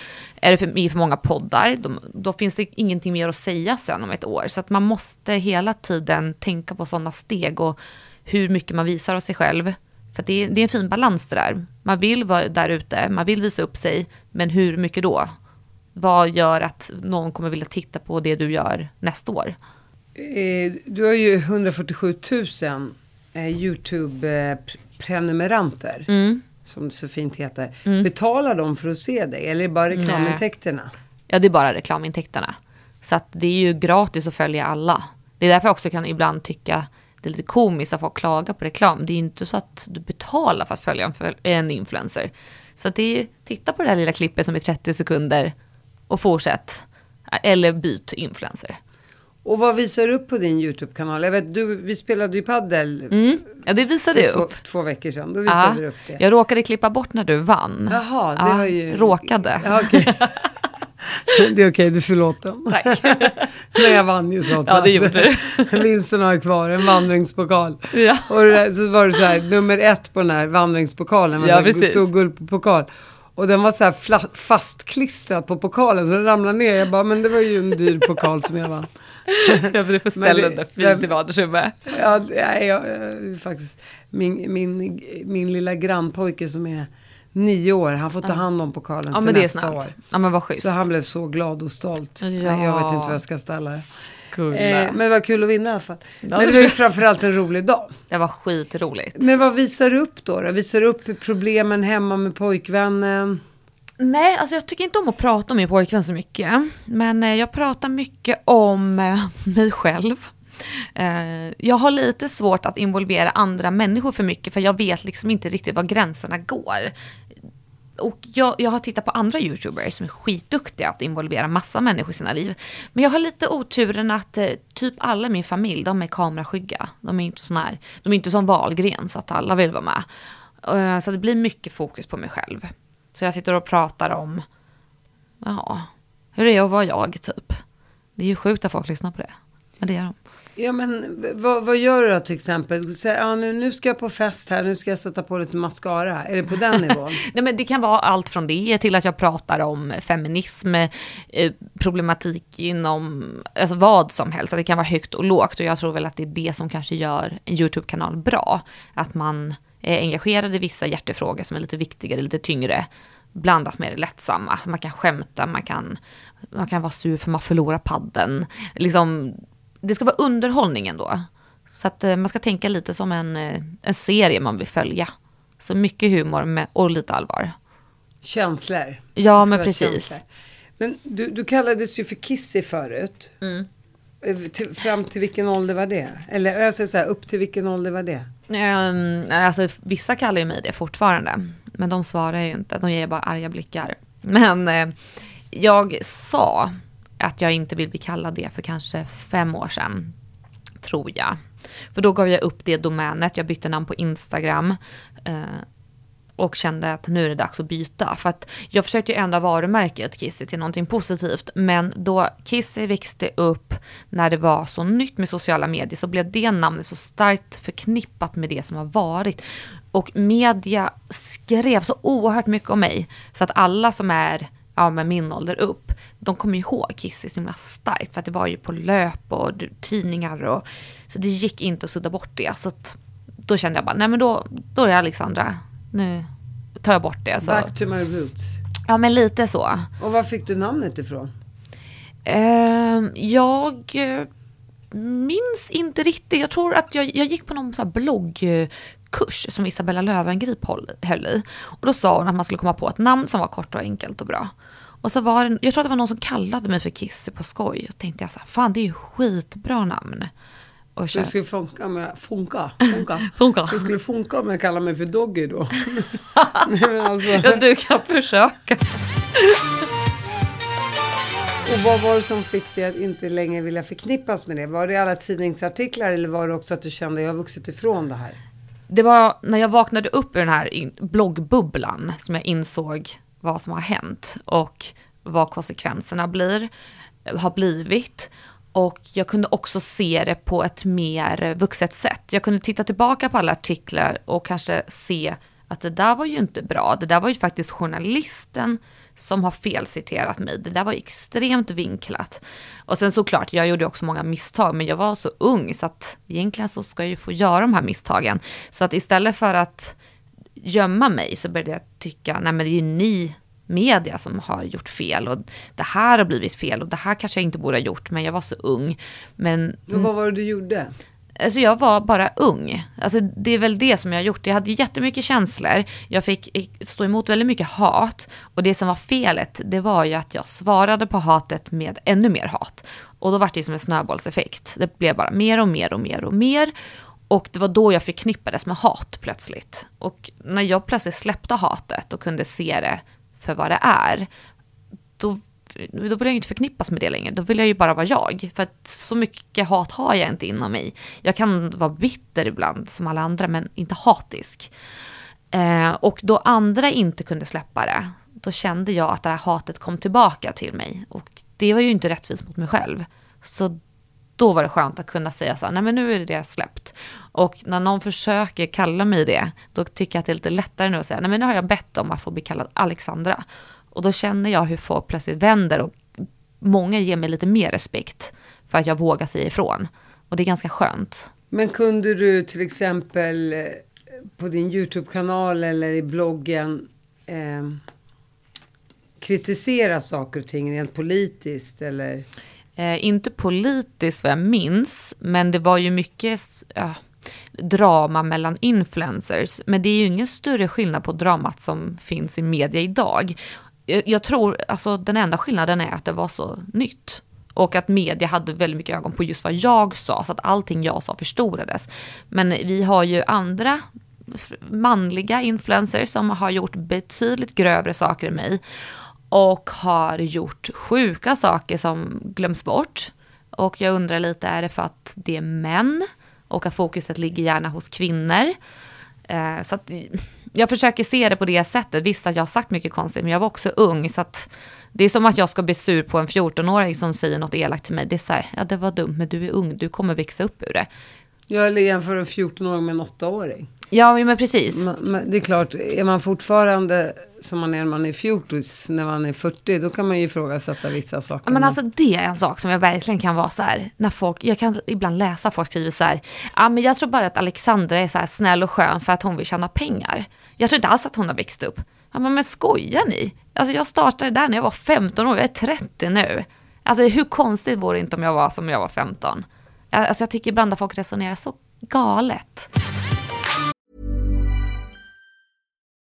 Är det för, för många poddar, då, då, finns det ingenting mer att säga sen om ett år. Så att man måste hela tiden tänka på sådana steg och hur mycket man visar av sig själv. För det är, det är en fin balans det där. Man vill vara där ute, man vill visa upp sig, men hur mycket då? Vad gör att någon kommer vilja titta på det du gör nästa år? Eh, du har ju 147 000 YouTube-prenumeranter. Mm. Som det så fint heter. Mm. Betalar de för att se dig? Eller är det bara reklamintäkterna? Nej. Ja, det är bara reklamintäkterna. Så att det är ju gratis att följa alla. Det är därför jag också kan ibland tycka det är lite komiskt att folk klagar på reklam. Det är ju inte så att du betalar för att följa en influencer. Så att det är, titta på det här lilla klippet som är 30 sekunder och fortsätt. Eller byt influencer. Och vad visar du upp på din YouTube-kanal? Jag vet, du, vi spelade ju paddel Mm. Ja, det visade jag upp. två, två veckor sedan. Då Ja, visade du upp det. jag råkade klippa bort när du vann. Jaha, det Ja, var ju... Råkade. Ja, okej. [laughs] det är okej, du är förlåten. Tack. [laughs] Men jag vann ju trots Ja, det gjorde du. [laughs] Vinsten har jag kvar, en vandringspokal. Ja. Och där, så var det så här, nummer ett på den här vandringspokalen. var Ja, precis. Stor guldpokal. Och den var så här fastklistrad på pokalen så den ramlade ner. Jag bara, men det var ju en dyr pokal som jag vann. [laughs] Ja, du får ställa den där fint i vardagsrummet. Ja, jag, jag, faktiskt. Min, min, min lilla grannpojke som är nio år, han får ta hand om pokalen Ja, till nästa år. Ja, men vad schysst. Så han blev så glad och stolt. Ja. Jag vet inte vad jag ska ställa det. Eh, men det var kul att vinna i alla fall. Ja, men det var ju framförallt en rolig dag. Det var skitroligt. Men vad visar du upp då? då? Visar du upp problemen hemma med pojkvännen? Nej, alltså jag tycker inte om att prata om min pojkvän så mycket. Men eh, jag pratar mycket om eh, [laughs] mig själv. Eh, jag har lite svårt att involvera andra människor för mycket för jag vet liksom inte riktigt var gränserna går. Och jag, jag har tittat på andra YouTubers som är skitduktiga att involvera massa människor i sina liv. Men jag har lite oturen att typ alla i min familj, de är kameraskygga. De är inte sån här, de är inte som valgren så att alla vill vara med. Så det blir mycket fokus på mig själv. Så jag sitter och pratar om, ja, hur det är att vara jag typ. Det är ju sjukt att folk lyssnar på det. Men det gör de. Ja men vad, vad gör du då till exempel? Säg, ja, nu, nu ska jag på fest här, nu ska jag sätta på lite mascara. Är det på den [laughs] nivån? Nej, men det kan vara allt från det till att jag pratar om feminism, eh, problematik inom alltså vad som helst. Det kan vara högt och lågt och jag tror väl att det är det som kanske gör en YouTube-kanal bra. Att man är engagerad i vissa hjärtefrågor som är lite viktigare, lite tyngre blandat med det lättsamma. Man kan skämta, man kan, man kan vara sur för man förlorar padden. Liksom, det ska vara underhållning ändå. Så att eh, man ska tänka lite som en, eh, en serie man vill följa. Så mycket humor med, och lite allvar. Känslor. Ja, men precis. känslor. Men du, du kallades ju för Kissy förut. Mm. Eh, till, fram till vilken ålder var det? Eller jag säger så här, upp till vilken ålder var det? Um, alltså, vissa kallar ju mig det fortfarande. Men de svarar ju inte, de ger bara arga blickar. Men eh, jag sa att jag inte vill bli kallad det för kanske fem år sedan. Tror jag. För då gav jag upp det domänet, jag bytte namn på Instagram. Eh, och kände att nu är det dags att byta. För att jag försökte ju ändra varumärket Kissy till någonting positivt. Men då Kissy växte upp när det var så nytt med sociala medier så blev det namnet så starkt förknippat med det som har varit. Och media skrev så oerhört mycket om mig. Så att alla som är ja, med min ålder upp, de kommer ihåg Kissy så himla starkt. För att det var ju på löp och tidningar och så det gick inte att sudda bort det. Så att då kände jag bara, nej men då, då är Alexandra. Nu tar jag bort det. Så. Back to my roots. Ja men lite så. Och var fick du namnet ifrån? Ehm, jag eh, minns inte riktigt. Jag tror att jag, jag gick på någon så bloggkurs som Isabella Löwengrip höll i. Och då sa hon att man skulle komma på ett namn som var kort och enkelt och bra. Och så var det, jag tror att det var någon som kallade mig för Kissy på skoj. Och tänkte jag så här, fan det är ju skitbra namn. Och Så det skulle funka med, funka, funka. [laughs] Funka. Det skulle funka om jag kallar mig för Doggy då. [laughs] Nej, men alltså. ja, du kan försöka. Och vad var det som fick dig att inte längre vilja förknippas med det? Var det alla tidningsartiklar eller var det också att du kände att jag har vuxit ifrån det här? Det var när jag vaknade upp ur den här bloggbubblan som jag insåg vad som har hänt och vad konsekvenserna blir, har blivit. Och jag kunde också se det på ett mer vuxet sätt. Jag kunde titta tillbaka på alla artiklar och kanske se att det där var ju inte bra. Det där var ju faktiskt journalisten som har felciterat mig. Det där var extremt vinklat. Och sen såklart, jag gjorde också många misstag, men jag var så ung så att egentligen så ska jag ju få göra de här misstagen. Så att istället för att gömma mig så började jag tycka, nej men det är ju ni media som har gjort fel och det här har blivit fel och det här kanske jag inte borde ha gjort men jag var så ung. Men Och vad var det du gjorde? Alltså jag var bara ung. Alltså det är väl det som jag har gjort. Jag hade jättemycket känslor. Jag fick stå emot väldigt mycket hat. Och det som var felet, det var ju att jag svarade på hatet med ännu mer hat. Och då var det som en snöbollseffekt. Det blev bara mer och mer och mer och mer. Och det var då jag förknippades med hat plötsligt. Och när jag plötsligt släppte hatet och kunde se det för vad det är, då då vill jag inte förknippas med det längre. Då vill jag ju bara vara jag. För att så mycket hat har jag inte inom mig. Jag kan vara bitter ibland som alla andra, men inte hatisk. Eh, och då andra inte kunde släppa det, då kände jag att det här hatet kom tillbaka till mig. Och det var ju inte rättvist mot mig själv. Så då var det skönt att kunna säga så här, nej men nu är det släppt. Och när någon försöker kalla mig det, då tycker jag att det är lite lättare nu att säga, nej men nu har jag bett om att få bli kallad Alexandra. Och då känner jag hur folk plötsligt vänder och många ger mig lite mer respekt för att jag vågar säga ifrån. Och det är ganska skönt. Men kunde du till exempel eh, på din YouTube-kanal eller i bloggen eh, kritisera saker och ting rent politiskt eller? Eh, inte politiskt vad jag minns, men det var ju mycket eh, drama mellan influencers. Men det är ju ingen större skillnad på dramat som finns i media idag. Jag, jag tror, alltså den enda skillnaden är att det var så nytt. Och att media hade väldigt mycket ögon på just vad jag sa, så att allting jag sa förstorades. Men vi har ju andra manliga influencers som har gjort betydligt grövre saker än mig och har gjort sjuka saker som glöms bort. Och jag undrar lite, är det för att det är män och att fokuset ligger gärna hos kvinnor? Eh, så att jag försöker se det på det sättet. Visst att jag har sagt mycket konstigt, men jag var också ung. Så att det är som att jag ska bli sur på en 14-åring som säger något elakt till mig. Det är så här, ja det var dumt, men du är ung, du kommer växa upp ur det. Jag jämför en 14-åring med en 8-åring. Ja, men precis. Det är klart, är man fortfarande som man är när man är 40, när man är 40, då kan man ju ifrågasätta vissa saker. Men alltså det är en sak som jag verkligen kan vara så här, när folk, jag kan ibland läsa folk skriver så här, ja men jag tror bara att Alexandra är så här snäll och skön för att hon vill tjäna pengar. Jag tror inte alls att hon har växt upp. Ja men, men skojar ni? Alltså jag startade där när jag var 15 år, jag är 30 nu. Alltså hur konstigt vore det inte om jag var som jag var 15? Alltså jag tycker ibland att folk resonerar så galet.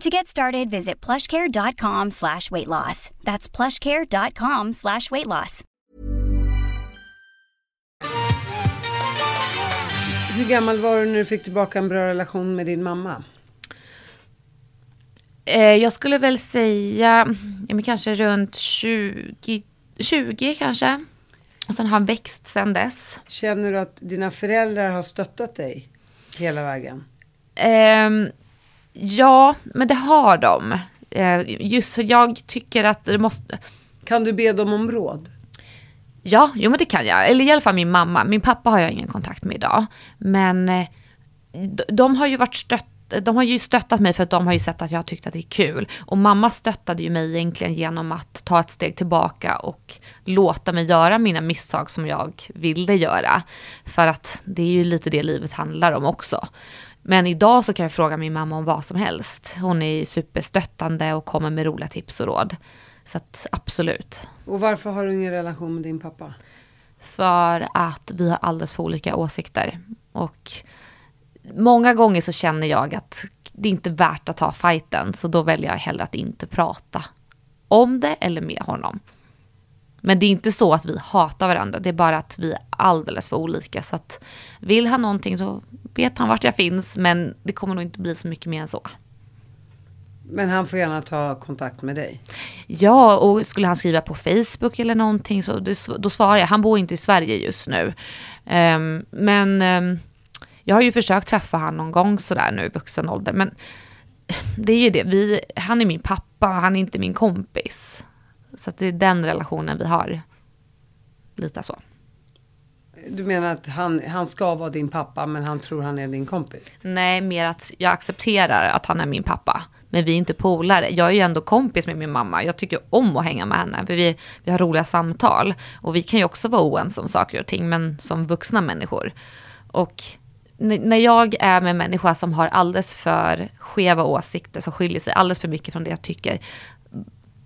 To get started, visit plushcare.com slash weight loss. That's plushcare.com slash weight loss. Hur gammal var du när du fick tillbaka en bra relation med din mamma? Eh, jag skulle väl säga, ja, men kanske runt 20, 20 kanske. Och sen har han växt sen dess. Känner du att dina föräldrar har stöttat dig hela vägen? Eh, ja, men det har de. Eh, just så jag tycker att det måste... Kan du be dem om råd? Ja, jo men det kan jag. Eller i alla fall min mamma. Min pappa har jag ingen kontakt med idag. Men eh, de har ju varit stött de har ju stöttat mig för att de har ju sett att jag tyckt att det är kul. Och mamma stöttade ju mig egentligen genom att ta ett steg tillbaka och låta mig göra mina misstag som jag ville göra. För att det är ju lite det livet handlar om också. Men idag så kan jag fråga min mamma om vad som helst. Hon är superstöttande och kommer med roliga tips och råd. Så att absolut. Och varför har du ingen relation med din pappa? För att vi har alldeles för olika åsikter. Och många gånger så känner jag att det är inte värt att ta fighten. Så då väljer jag hellre att inte prata om det eller med honom. Men det är inte så att vi hatar varandra, det är bara att vi är alldeles för olika. Så att vill han någonting så vet han vart jag finns, men det kommer nog inte bli så mycket mer än så. Men han får gärna ta kontakt med dig? Ja, och skulle han skriva på Facebook eller någonting så då svarar jag. Han bor inte i Sverige just nu. Um, men um, jag har ju försökt träffa han någon gång sådär nu i vuxen ålder. Men det är ju det, vi, han är min pappa, han är inte min kompis. Så det är den relationen vi har. Lite så. Du menar att han, han ska vara din pappa men han tror han är din kompis? Nej, mer att jag accepterar att han är min pappa. Men vi är inte polare. Jag är ju ändå kompis med min mamma. Jag tycker om att hänga med henne. För vi, vi har roliga samtal. Och vi kan ju också vara oense om saker och ting. Men som vuxna människor. Och när jag är med en människa som har alldeles för skeva åsikter. Som skiljer sig alldeles för mycket från det jag tycker.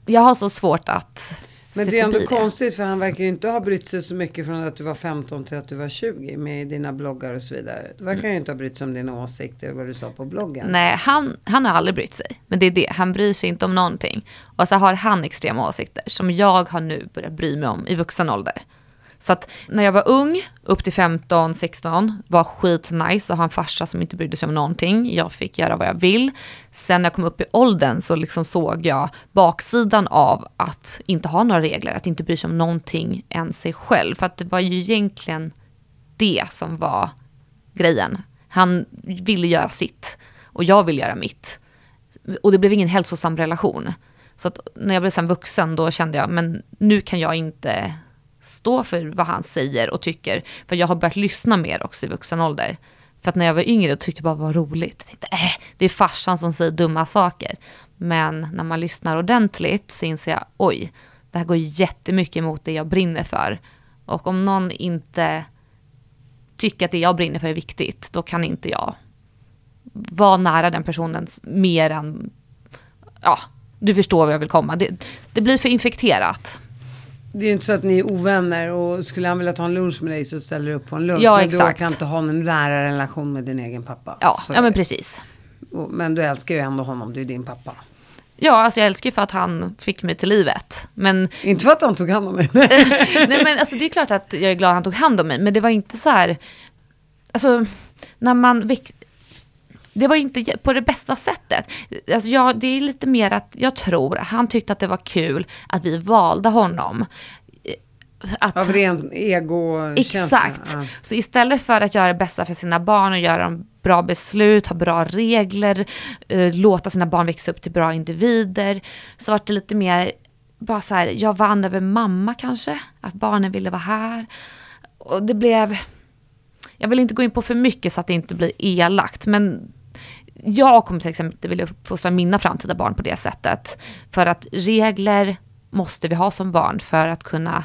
Jag har så svårt att men det är ändå konstigt för han verkar ju inte ha brytt sig så mycket från att du var 15 till att du var 20 med dina bloggar och så vidare. Det verkar ju inte ha brytt sig om dina åsikter vad du sa på bloggen. Nej, han, han har aldrig brytt sig. Men det är det, han bryr sig inte om någonting. Och så har han extrema åsikter som jag har nu börjat bry mig om i vuxen ålder. Så att när jag var ung, upp till 15, 16, var skitnice att ha en farsa som inte brydde sig om någonting. Jag fick göra vad jag vill. Sen när jag kom upp i åldern så liksom såg jag baksidan av att inte ha några regler, att inte bry sig om någonting än sig själv. För att det var ju egentligen det som var grejen. Han ville göra sitt och jag ville göra mitt. Och det blev ingen hälsosam relation. Så att när jag blev sen vuxen då kände jag, men nu kan jag inte stå för vad han säger och tycker. För jag har börjat lyssna mer också i vuxen ålder. För att när jag var yngre tyckte jag bara det var roligt. Jag tänkte, äh, det är farsan som säger dumma saker. Men när man lyssnar ordentligt så inser jag, oj, det här går jättemycket emot det jag brinner för. Och om någon inte tycker att det jag brinner för är viktigt, då kan inte jag vara nära den personen mer än, ja, du förstår vad jag vill komma. Det, det blir för infekterat. Det är ju inte så att ni är ovänner och skulle han vilja ta en lunch med dig så ställer du upp på en lunch. Ja, men exakt. du kan inte ha en nära relation med din egen pappa. Ja, ja men precis. Men du älskar ju ändå honom, du är din pappa. Ja, alltså jag älskar ju för att han fick mig till livet. Men, Inte för att han tog hand om mig. [laughs] nej men alltså det är klart att jag är glad att han tog hand om mig. Men det var inte så här, alltså när man väx- det var inte på det bästa sättet. Alltså jag, det är lite mer att jag tror han tyckte att det var kul att vi valde honom. Att, Av ren ego Exakt. Ja. Så istället för att göra det bästa för sina barn och göra dem bra beslut, ha bra regler, eh, låta sina barn växa upp till bra individer, så var det lite mer bara så här, jag vann över mamma kanske, att barnen ville vara här. Och det blev, jag vill inte gå in på för mycket så att det inte blir elakt, men jag kommer till exempel inte vilja uppfostra mina framtida barn på det sättet. För att regler måste vi ha som barn för att kunna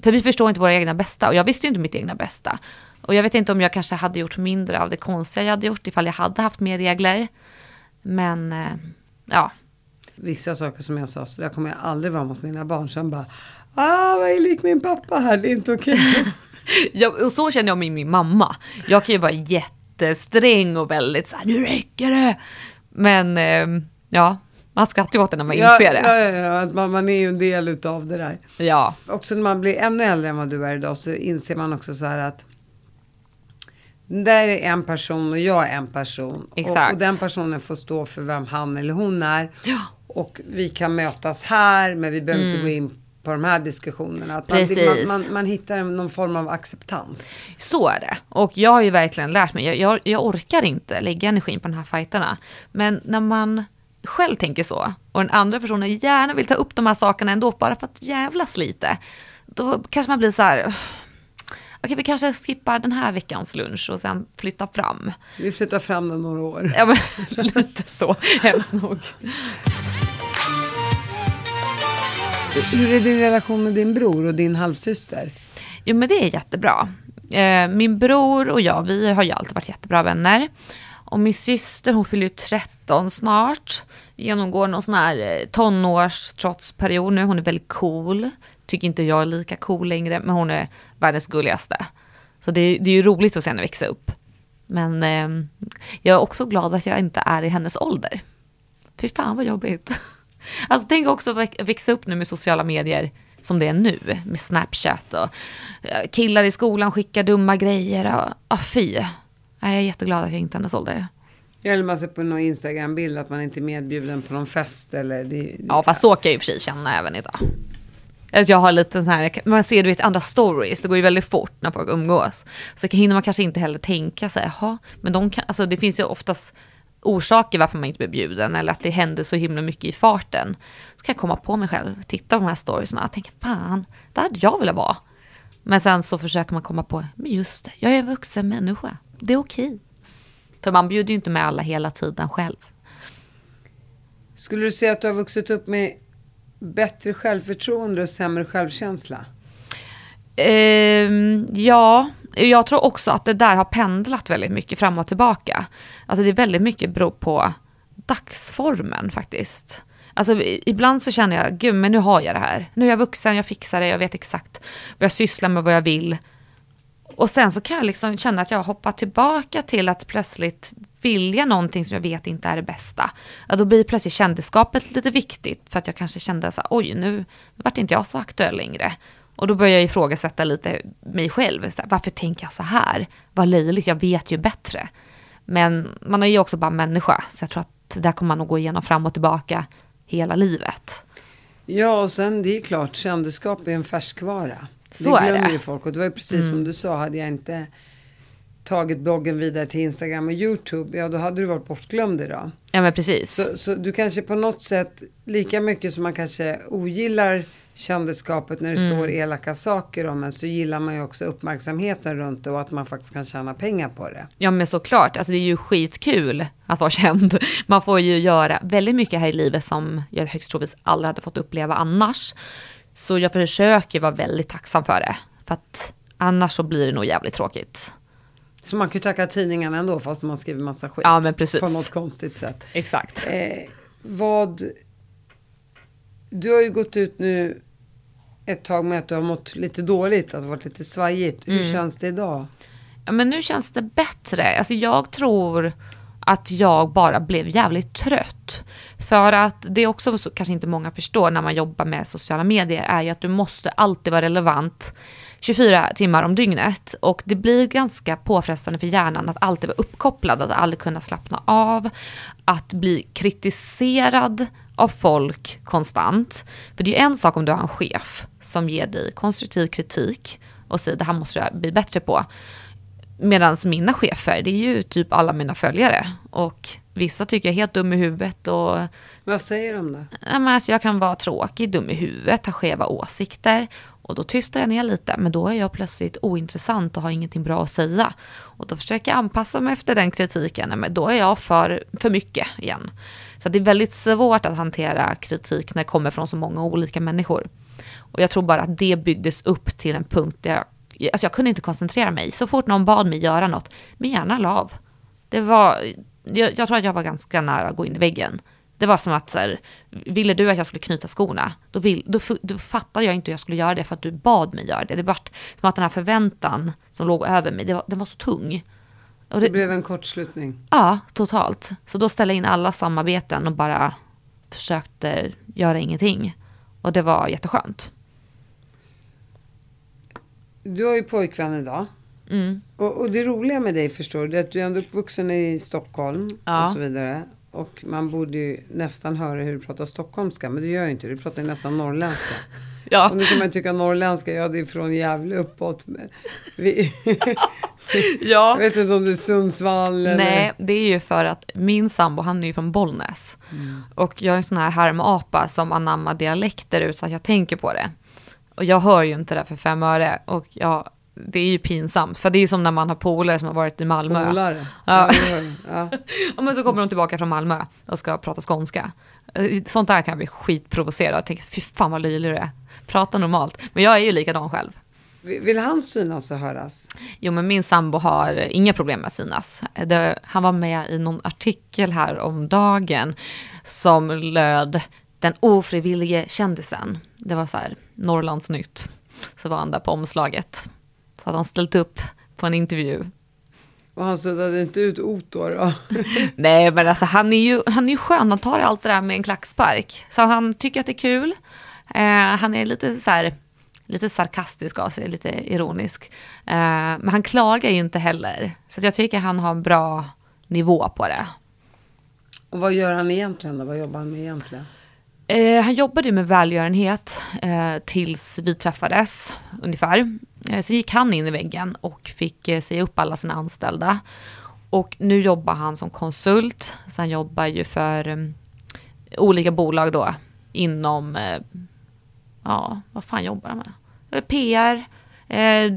för vi förstår inte våra egna bästa och jag visste ju inte mitt egna bästa. Och jag vet inte om jag kanske hade gjort mindre av det konstiga jag hade gjort ifall jag hade haft mer regler. Men eh, ja, Vissa saker som jag sa, så där kommer jag aldrig vara mot mina barn. Sen bara, ah vad är lik min pappa här, det är inte okej. [laughs] ja, och så känner jag med min mamma. Jag kan ju vara jättesträng och väldigt så här, nu räcker det. Men eh, ja, man skrattar ju åt det när man ja, inser det. ja, ja, ja, man, man är ju en del utav det där. Ja, Också när man blir ännu äldre än vad du är idag så inser man också så här att där är en person och jag är en person. Och, Exakt. och den personen får stå för vem han eller hon är. Ja. Och vi kan mötas här men vi behöver inte gå in på de här diskussionerna. Att man, man, man, man hittar någon form av acceptans. Så är det. Och jag har ju verkligen lärt mig, jag, jag, jag orkar inte lägga energin på de här fighterna. Men när man själv tänker så, och den andra personen gärna vill ta upp de här sakerna ändå, bara för att jävlas lite, då kanske man blir så här, okej vi kanske skippar den här veckans lunch och sen flyttar fram. Vi flyttar fram den några år. Ja men [laughs] lite så, hemskt nog. Hur är din relation med din bror och din halvsyster? Jo men det är jättebra. Eh, min bror och jag, vi har ju alltid varit jättebra vänner. Och min syster, hon fyller ju 13 snart. Genomgår någon sån här eh, tonårstrotsperiod nu. Hon är väldigt cool. Tycker inte jag är lika cool längre, men hon är världens gulligaste. Så det, det är ju roligt att se henne växa upp. Men eh, jag är också glad att jag inte är i hennes ålder. Fy fan vad jobbigt. [laughs] Alltså tänk också väx- växa upp nu med sociala medier som det är nu. Med Snapchat och eh, killar i skolan skickar dumma grejer. Och, ah, fy. Jag är jätteglad att jag inte är hennes ålder. Eller man ser på någon Instagram-bild att man inte är medbjuden på någon fest eller det, Ja fast så kan jag och för sig känna även idag. Att jag har lite sån här, man ser du vet andra stories, det går ju väldigt fort när folk umgås. Så hinner man kanske inte heller tänka sig, jaha, men de kan, alltså det finns ju oftast orsaker varför man inte blir bjuden eller att det händer så himla mycket i farten. Så kan jag komma på mig själv, titta på de här storiesna och tänka, fan, där hade jag velat vara. Men sen så försöker man komma på, men just det, jag är en vuxen människa. Det är okej. För man bjuder ju inte med alla hela tiden själv. Skulle du säga att du har vuxit upp med bättre självförtroende och sämre självkänsla? Ehm, ja, jag tror också att det där har pendlat väldigt mycket fram och tillbaka. Alltså det är väldigt mycket beror på dagsformen faktiskt. Alltså ibland så känner jag, gud men nu har jag det här. Nu är jag vuxen, jag fixar det, jag vet exakt vad jag sysslar med, vad jag vill. Och sen så kan jag liksom känna att jag hoppar tillbaka till att plötsligt vilja någonting som jag vet inte är det bästa. Ja, då blir plötsligt kändisskapet lite viktigt för att jag kanske kände så här, oj nu, nu vart inte jag så aktuell längre. Och då börjar jag ifrågasätta lite mig själv. Varför tänker jag så här? Vad löjligt, jag vet ju bättre. Men man är ju också bara människa, så jag tror att där kommer man nog gå igenom fram och tillbaka hela livet. Ja, och sen det är klart, kändisskap är en färskvara. Så det är glömmer det. ju folk. Och det var ju precis som du sa, hade jag inte tagit bloggen vidare till Instagram och YouTube, ja då hade du varit bortglömd idag. Ja men precis. Så, så du kanske på något sätt, lika mycket som man kanske ogillar kändisskapet när det Mm. står elaka saker om en, så gillar man ju också uppmärksamheten runt det och att man faktiskt kan tjäna pengar på det. Ja men såklart, alltså det är ju skitkul att vara känd. [laughs] Man får ju göra väldigt mycket här i livet som jag högst troligtvis aldrig hade fått uppleva annars. Så jag försöker vara väldigt tacksam för det. För att annars så blir det nog jävligt tråkigt. Så man kan ju tacka tidningarna ändå fast man skriver massa skit. Ja, men precis. På något konstigt sätt. Exakt. Eh, vad... Du har ju gått ut nu ett tag med att du har mått lite dåligt, att det varit lite svajigt. Hur Mm. känns det idag? Ja, men nu känns det bättre. Alltså jag tror att jag bara blev jävligt trött. För att det är också så, kanske inte många förstår när man jobbar med sociala medier är ju att du måste alltid vara relevant 24 timmar om dygnet. Och det blir ganska påfrestande för hjärnan att alltid vara uppkopplad, att aldrig kunna slappna av, att bli kritiserad av folk konstant. För det är ju en sak om du har en chef som ger dig konstruktiv kritik och säger det här måste jag bli bättre på. Medan mina chefer, det är ju typ alla mina följare. Och vissa tycker jag är helt dum i huvudet och Vad säger de då? ja, men alltså jag kan vara tråkig, dum i huvudet, ha skeva åsikter. Och då tystar jag ner lite, men då är jag plötsligt ointressant och har ingenting bra att säga. Och då försöker jag anpassa mig efter den kritiken, men då är jag för, för mycket igen. Så det är väldigt svårt att hantera kritik när det kommer från så många olika människor. Och jag tror bara att det byggdes upp till en punkt där jag, alltså jag kunde inte koncentrera mig. Så fort någon bad mig göra något, min hjärna la av. Det var, jag, jag tror att jag var ganska nära att gå in i väggen. Det var som att så här, ville du att jag skulle knyta skorna, då, vill, då, då fattade jag inte hur jag skulle göra det för att du bad mig göra det. Det var som att den här förväntan som låg över mig, det var, den var så tung. Och Det det, blev en kortslutning. ja, totalt. Så då ställde jag in alla samarbeten och bara försökte göra ingenting. Och det var jätteskönt. Du har ju pojkvän idag. Mm. Och, och det roliga med dig förstår du, är att du är ändå uppvuxen i Stockholm Ja. och så vidare. Och man borde ju nästan höra hur du pratar stockholmska, men det gör ju inte. Du pratar ju nästan norrländska. [laughs] Ja. Och nu kan man tycka norrländska, ja det är från Gävle uppåt. Vi, [laughs] [laughs] ja. jag vet inte om det är Sundsvall eller... Nej, det är ju för att min sambo, han är ju från Bollnäs. Och jag är en sån här härmapa som anammar dialekter utan att jag tänker på det. Och jag hör ju inte det för fem öre. Och ja, det är ju pinsamt. För det är ju som när man har polare som har varit i Malmö. Polare. Ja. Ja. [laughs] ja. Men så kommer de tillbaka från Malmö och ska prata skånska. Eh, Sånt där kan jag bli skitprovocerad. Jag tänker, fy fan vad löjlig du är. Prata normalt. Men jag är ju likadan själv. Vill han synas och höras? Jo, men min sambo har inga problem med att synas. Det, han var med i någon artikel här om dagen som löd den ofrivillige kändisen. Det var så här, Norrlandsnytt. Så var han där på omslaget. Så hade han ställt upp på en intervju. Och han suddade inte ut ot då? då? [laughs] Nej, men alltså han är ju, han är ju skön. Han tar allt det där med en klackspark. Så han tycker att det är kul. Eh, han är lite så här, lite sarkastisk av sig, lite ironisk. Eh, men han klagar ju inte heller. Så jag tycker han har en bra nivå på det. Och vad gör han egentligen då? Vad jobbar han med egentligen? Eh, han jobbade ju med välgörenhet eh, tills vi träffades ungefär. Eh, så gick han in i väggen och fick eh, säga upp alla sina anställda. Och nu jobbar han som konsult. Så han jobbar ju för eh, olika bolag då inom, eh, ja vad fan jobbar han med? Eh, PR, Eh,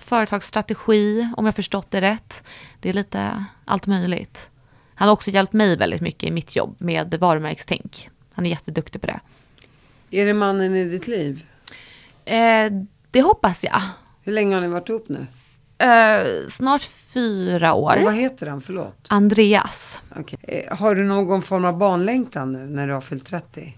företagsstrategi, om jag förstått det rätt. Det är lite allt möjligt. Han har också hjälpt mig väldigt mycket i mitt jobb med varumärkestänk. Han är jätteduktig på det. Är det mannen i ditt liv? Eh, det hoppas jag. Hur länge har ni varit ihop nu? Eh, snart fyra år. Och vad heter han? Förlåt. Andreas. Okay. Eh, har du någon form av barnlängtan nu när du har fyllt 30?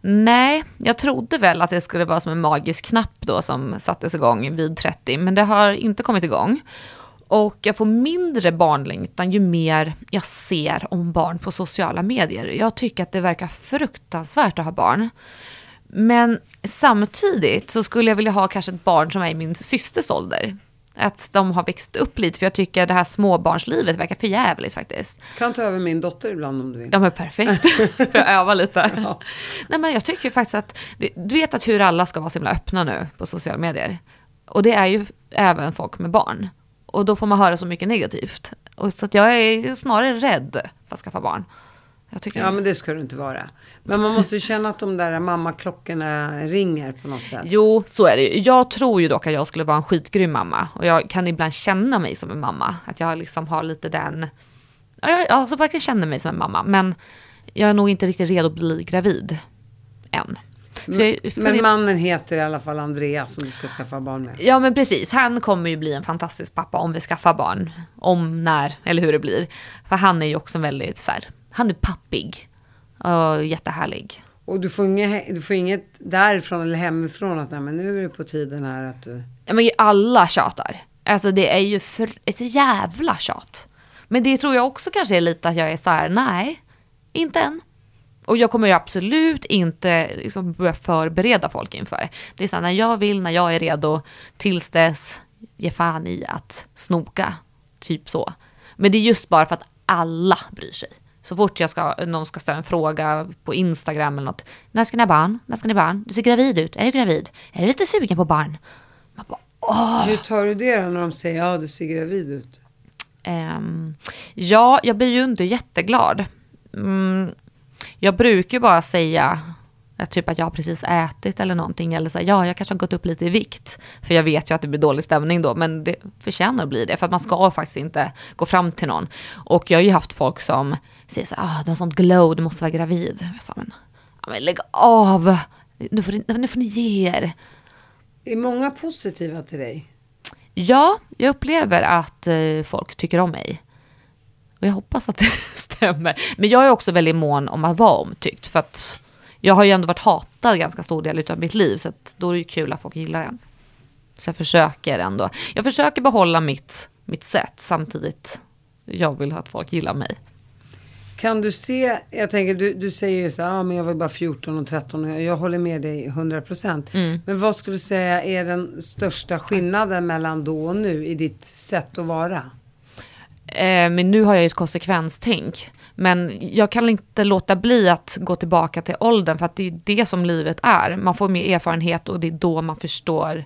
Nej, jag trodde väl att det skulle vara som en magisk knapp då som sattes igång vid 30, men det har inte kommit igång. Och jag får mindre barnlängtan ju mer jag ser om barn på sociala medier. Jag tycker att det verkar fruktansvärt att ha barn. Men samtidigt så skulle jag vilja ha kanske ett barn som är i min systers ålder. Att de har växt upp lite, för jag tycker det här småbarnslivet verkar för jävligt faktiskt. Kan ta över min dotter ibland om du vill. Ja men perfekt, [laughs] för jag öva lite. Ja. Nej men jag tycker faktiskt att, du vet att hur alla ska vara så himla öppna nu på sociala medier. Och det är ju även folk med barn. Och då får man höra så mycket negativt. Och så att jag är snarare rädd för att skaffa barn. Ja, men det ska du inte vara. Men man måste känna att de där mammaklockorna ringer på något sätt. Jo, så är det ju. Jag tror ju dock att jag skulle vara en skitgrym mamma. Och jag kan ibland känna mig som en mamma. Att jag liksom har lite den... Ja, jag alltså verkligen känner mig som en mamma. Men jag är nog inte riktigt redo att bli gravid. Än. Jag, men mannen heter i alla fall Andreas som du ska skaffa barn med. Ja men precis, han kommer ju bli en fantastisk pappa om vi skaffar barn. Om, när eller hur det blir. För han är ju också väldigt så här, han är pappig. Och jättehärlig. Och du får, inget, du får inget därifrån eller hemifrån att nej, men nu är det på tiden här att du... Ja men alla tjatar. Alltså det är ju för ett jävla tjat. Men det tror jag också kanske är lite att jag är så här, nej, inte än. Och jag kommer ju absolut inte liksom börja förbereda folk inför. Det är så här, när jag vill, när jag är redo, tills dess, ge fan i att snoka. Typ så. Men det är just bara för att alla bryr sig. Så fort jag ska, någon ska ställa en fråga på Instagram eller något. När ska ni ha barn? När ska ni ha barn? Du ser gravid ut. Är du gravid? Är du lite sugen på barn? Man bara, Åh! Hur tar du det när de säger ja, du ser gravid ut? Um, ja, jag blir ju inte jätteglad. Mm, jag brukar ju bara säga typ att jag har precis ätit eller någonting. Eller så här, ja, jag kanske har gått upp lite i vikt. För jag vet ju att det blir dålig stämning då, men det förtjänar att bli det. För att man ska faktiskt inte gå fram till någon. Och jag har ju haft folk som säger så här, ah, du har sånt glow, du måste vara gravid. Jag sa, men, men lägg av, nu får, ni, nu får ni ge er. Är många positiva till dig? Ja, jag upplever att eh, folk tycker om mig. Och jag hoppas att [laughs] det stämmer. Men jag är också väldigt mån om att vara omtyckt. För att jag har ju ändå varit hatad ganska stor del av mitt liv. Så då är det ju kul att folk gillar en. Så jag försöker ändå. Jag försöker behålla mitt, mitt sätt samtidigt. Jag vill att folk gillar mig. Kan du se, jag tänker du, du säger ju så här, ah, men jag var bara 14 och 13 och jag, jag håller med dig 100 procent. Mm. Men vad skulle du säga är den största skillnaden mellan då och nu i ditt sätt att vara? Eh, men nu har jag ju ett konsekvenstänk. Men jag kan inte låta bli att gå tillbaka till åldern för att det är det som livet är. Man får mer erfarenhet och det är då man förstår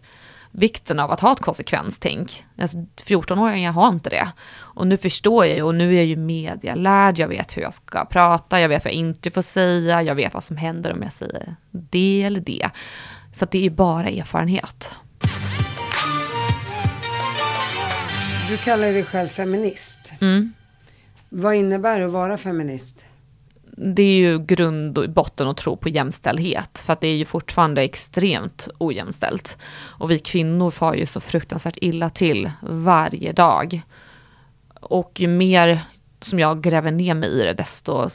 vikten av att ha ett konsekvenstänk. Alltså 14-åringar har inte det. Och nu förstår jag ju, och nu är jag ju medialärd, jag vet hur jag ska prata, jag vet vad jag inte får säga, jag vet vad som händer om jag säger det eller det. Så det är bara erfarenhet. Du kallar dig själv feminist. Mm. Vad innebär det att vara feminist? Det är ju grund och botten att tro på jämställdhet. För att det är ju fortfarande extremt ojämställt. Och vi kvinnor far ju så fruktansvärt illa till varje dag. Och ju mer som jag gräver ner mig i det, desto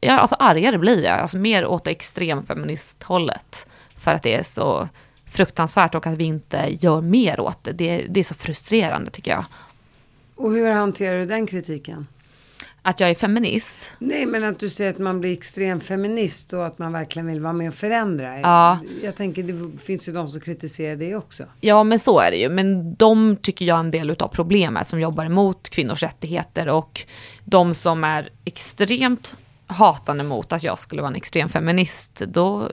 ja, alltså argare blir jag. Alltså mer åt det extremfeministhållet. För att det är så fruktansvärt och att vi inte gör mer åt det. Det, det är så frustrerande tycker jag. Och hur hanterar du den kritiken? Att jag är feminist? Nej, men att du säger att man blir extrem feminist och att man verkligen vill vara med och förändra. Ja. Jag tänker, det finns ju de som kritiserar det också. Ja, men så är det ju. Men de tycker jag är en del av problemet som jobbar emot kvinnors rättigheter och de som är extremt hatande mot att jag skulle vara en extrem feminist, då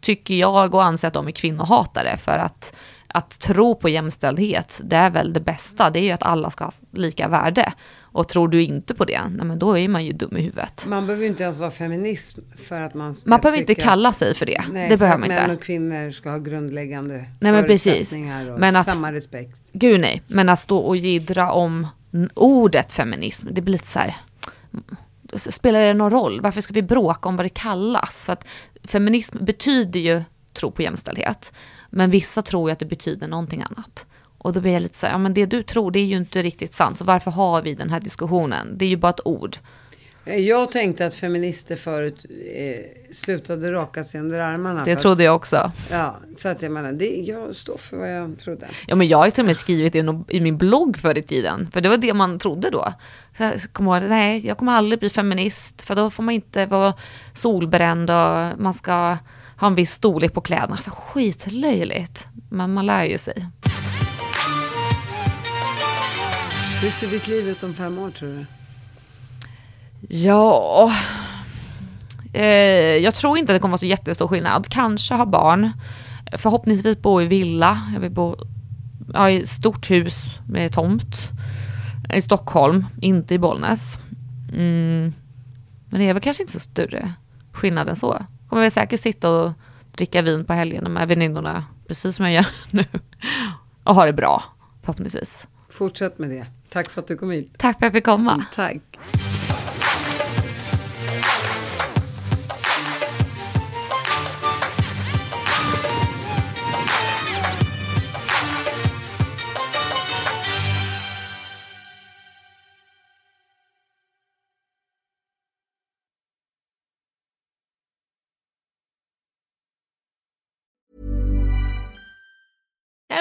tycker jag och anser att de är kvinnohatare för att att tro på jämställdhet, det är väl det bästa. Det är ju att alla ska ha lika värde. Och tror du inte på det, nej men då är man ju dum i huvudet. Man behöver ju inte ens vara feminism för att man Man behöver inte kalla sig för det. Nej, det behöver man inte. män och kvinnor ska ha grundläggande Nej, men precis. och Men att- samma respekt. Gud nej, men att stå och jiddra om ordet feminism, det blir lite så här... Spelar det någon roll? Varför ska vi bråka om vad det kallas? För att feminism betyder ju tro på jämställdhet. Men vissa tror ju att det betyder någonting annat. Och då blir jag lite så här, ja men det du tror det är ju inte riktigt sant. Så varför har vi den här diskussionen? Det är ju bara ett ord. Jag tänkte att feminister förut eh, slutade raka sig under armarna. Det trodde jag också. Att, ja, så att jag menar, det, jag står för vad jag trodde. Ja men jag har till och med skrivit det i min blogg förr i tiden. För det var det man trodde då. Så jag kommer ihåg, nej jag kommer aldrig bli feminist. För då får man inte vara solbränd och man ska ha en viss storlek på kläderna. Så skitlöjligt. Men man lär ju sig. Hur ser ditt liv ut om fem år tror du? Ja, eh, jag tror inte att det kommer vara så jättestor skillnad. Kanske ha barn. Förhoppningsvis bo i villa. Jag vill bo ja, i ett stort hus med tomt. I Stockholm, inte i Bollnäs. Mm. Men det är väl kanske inte så större skillnad än så. Kommer väl säkert sitta och dricka vin på helgerna med väninnorna, precis som jag gör [laughs] nu. Och ha det bra, förhoppningsvis. Fortsätt med det. Tack för att du kom hit. Tack för att jag fick komma. Tack.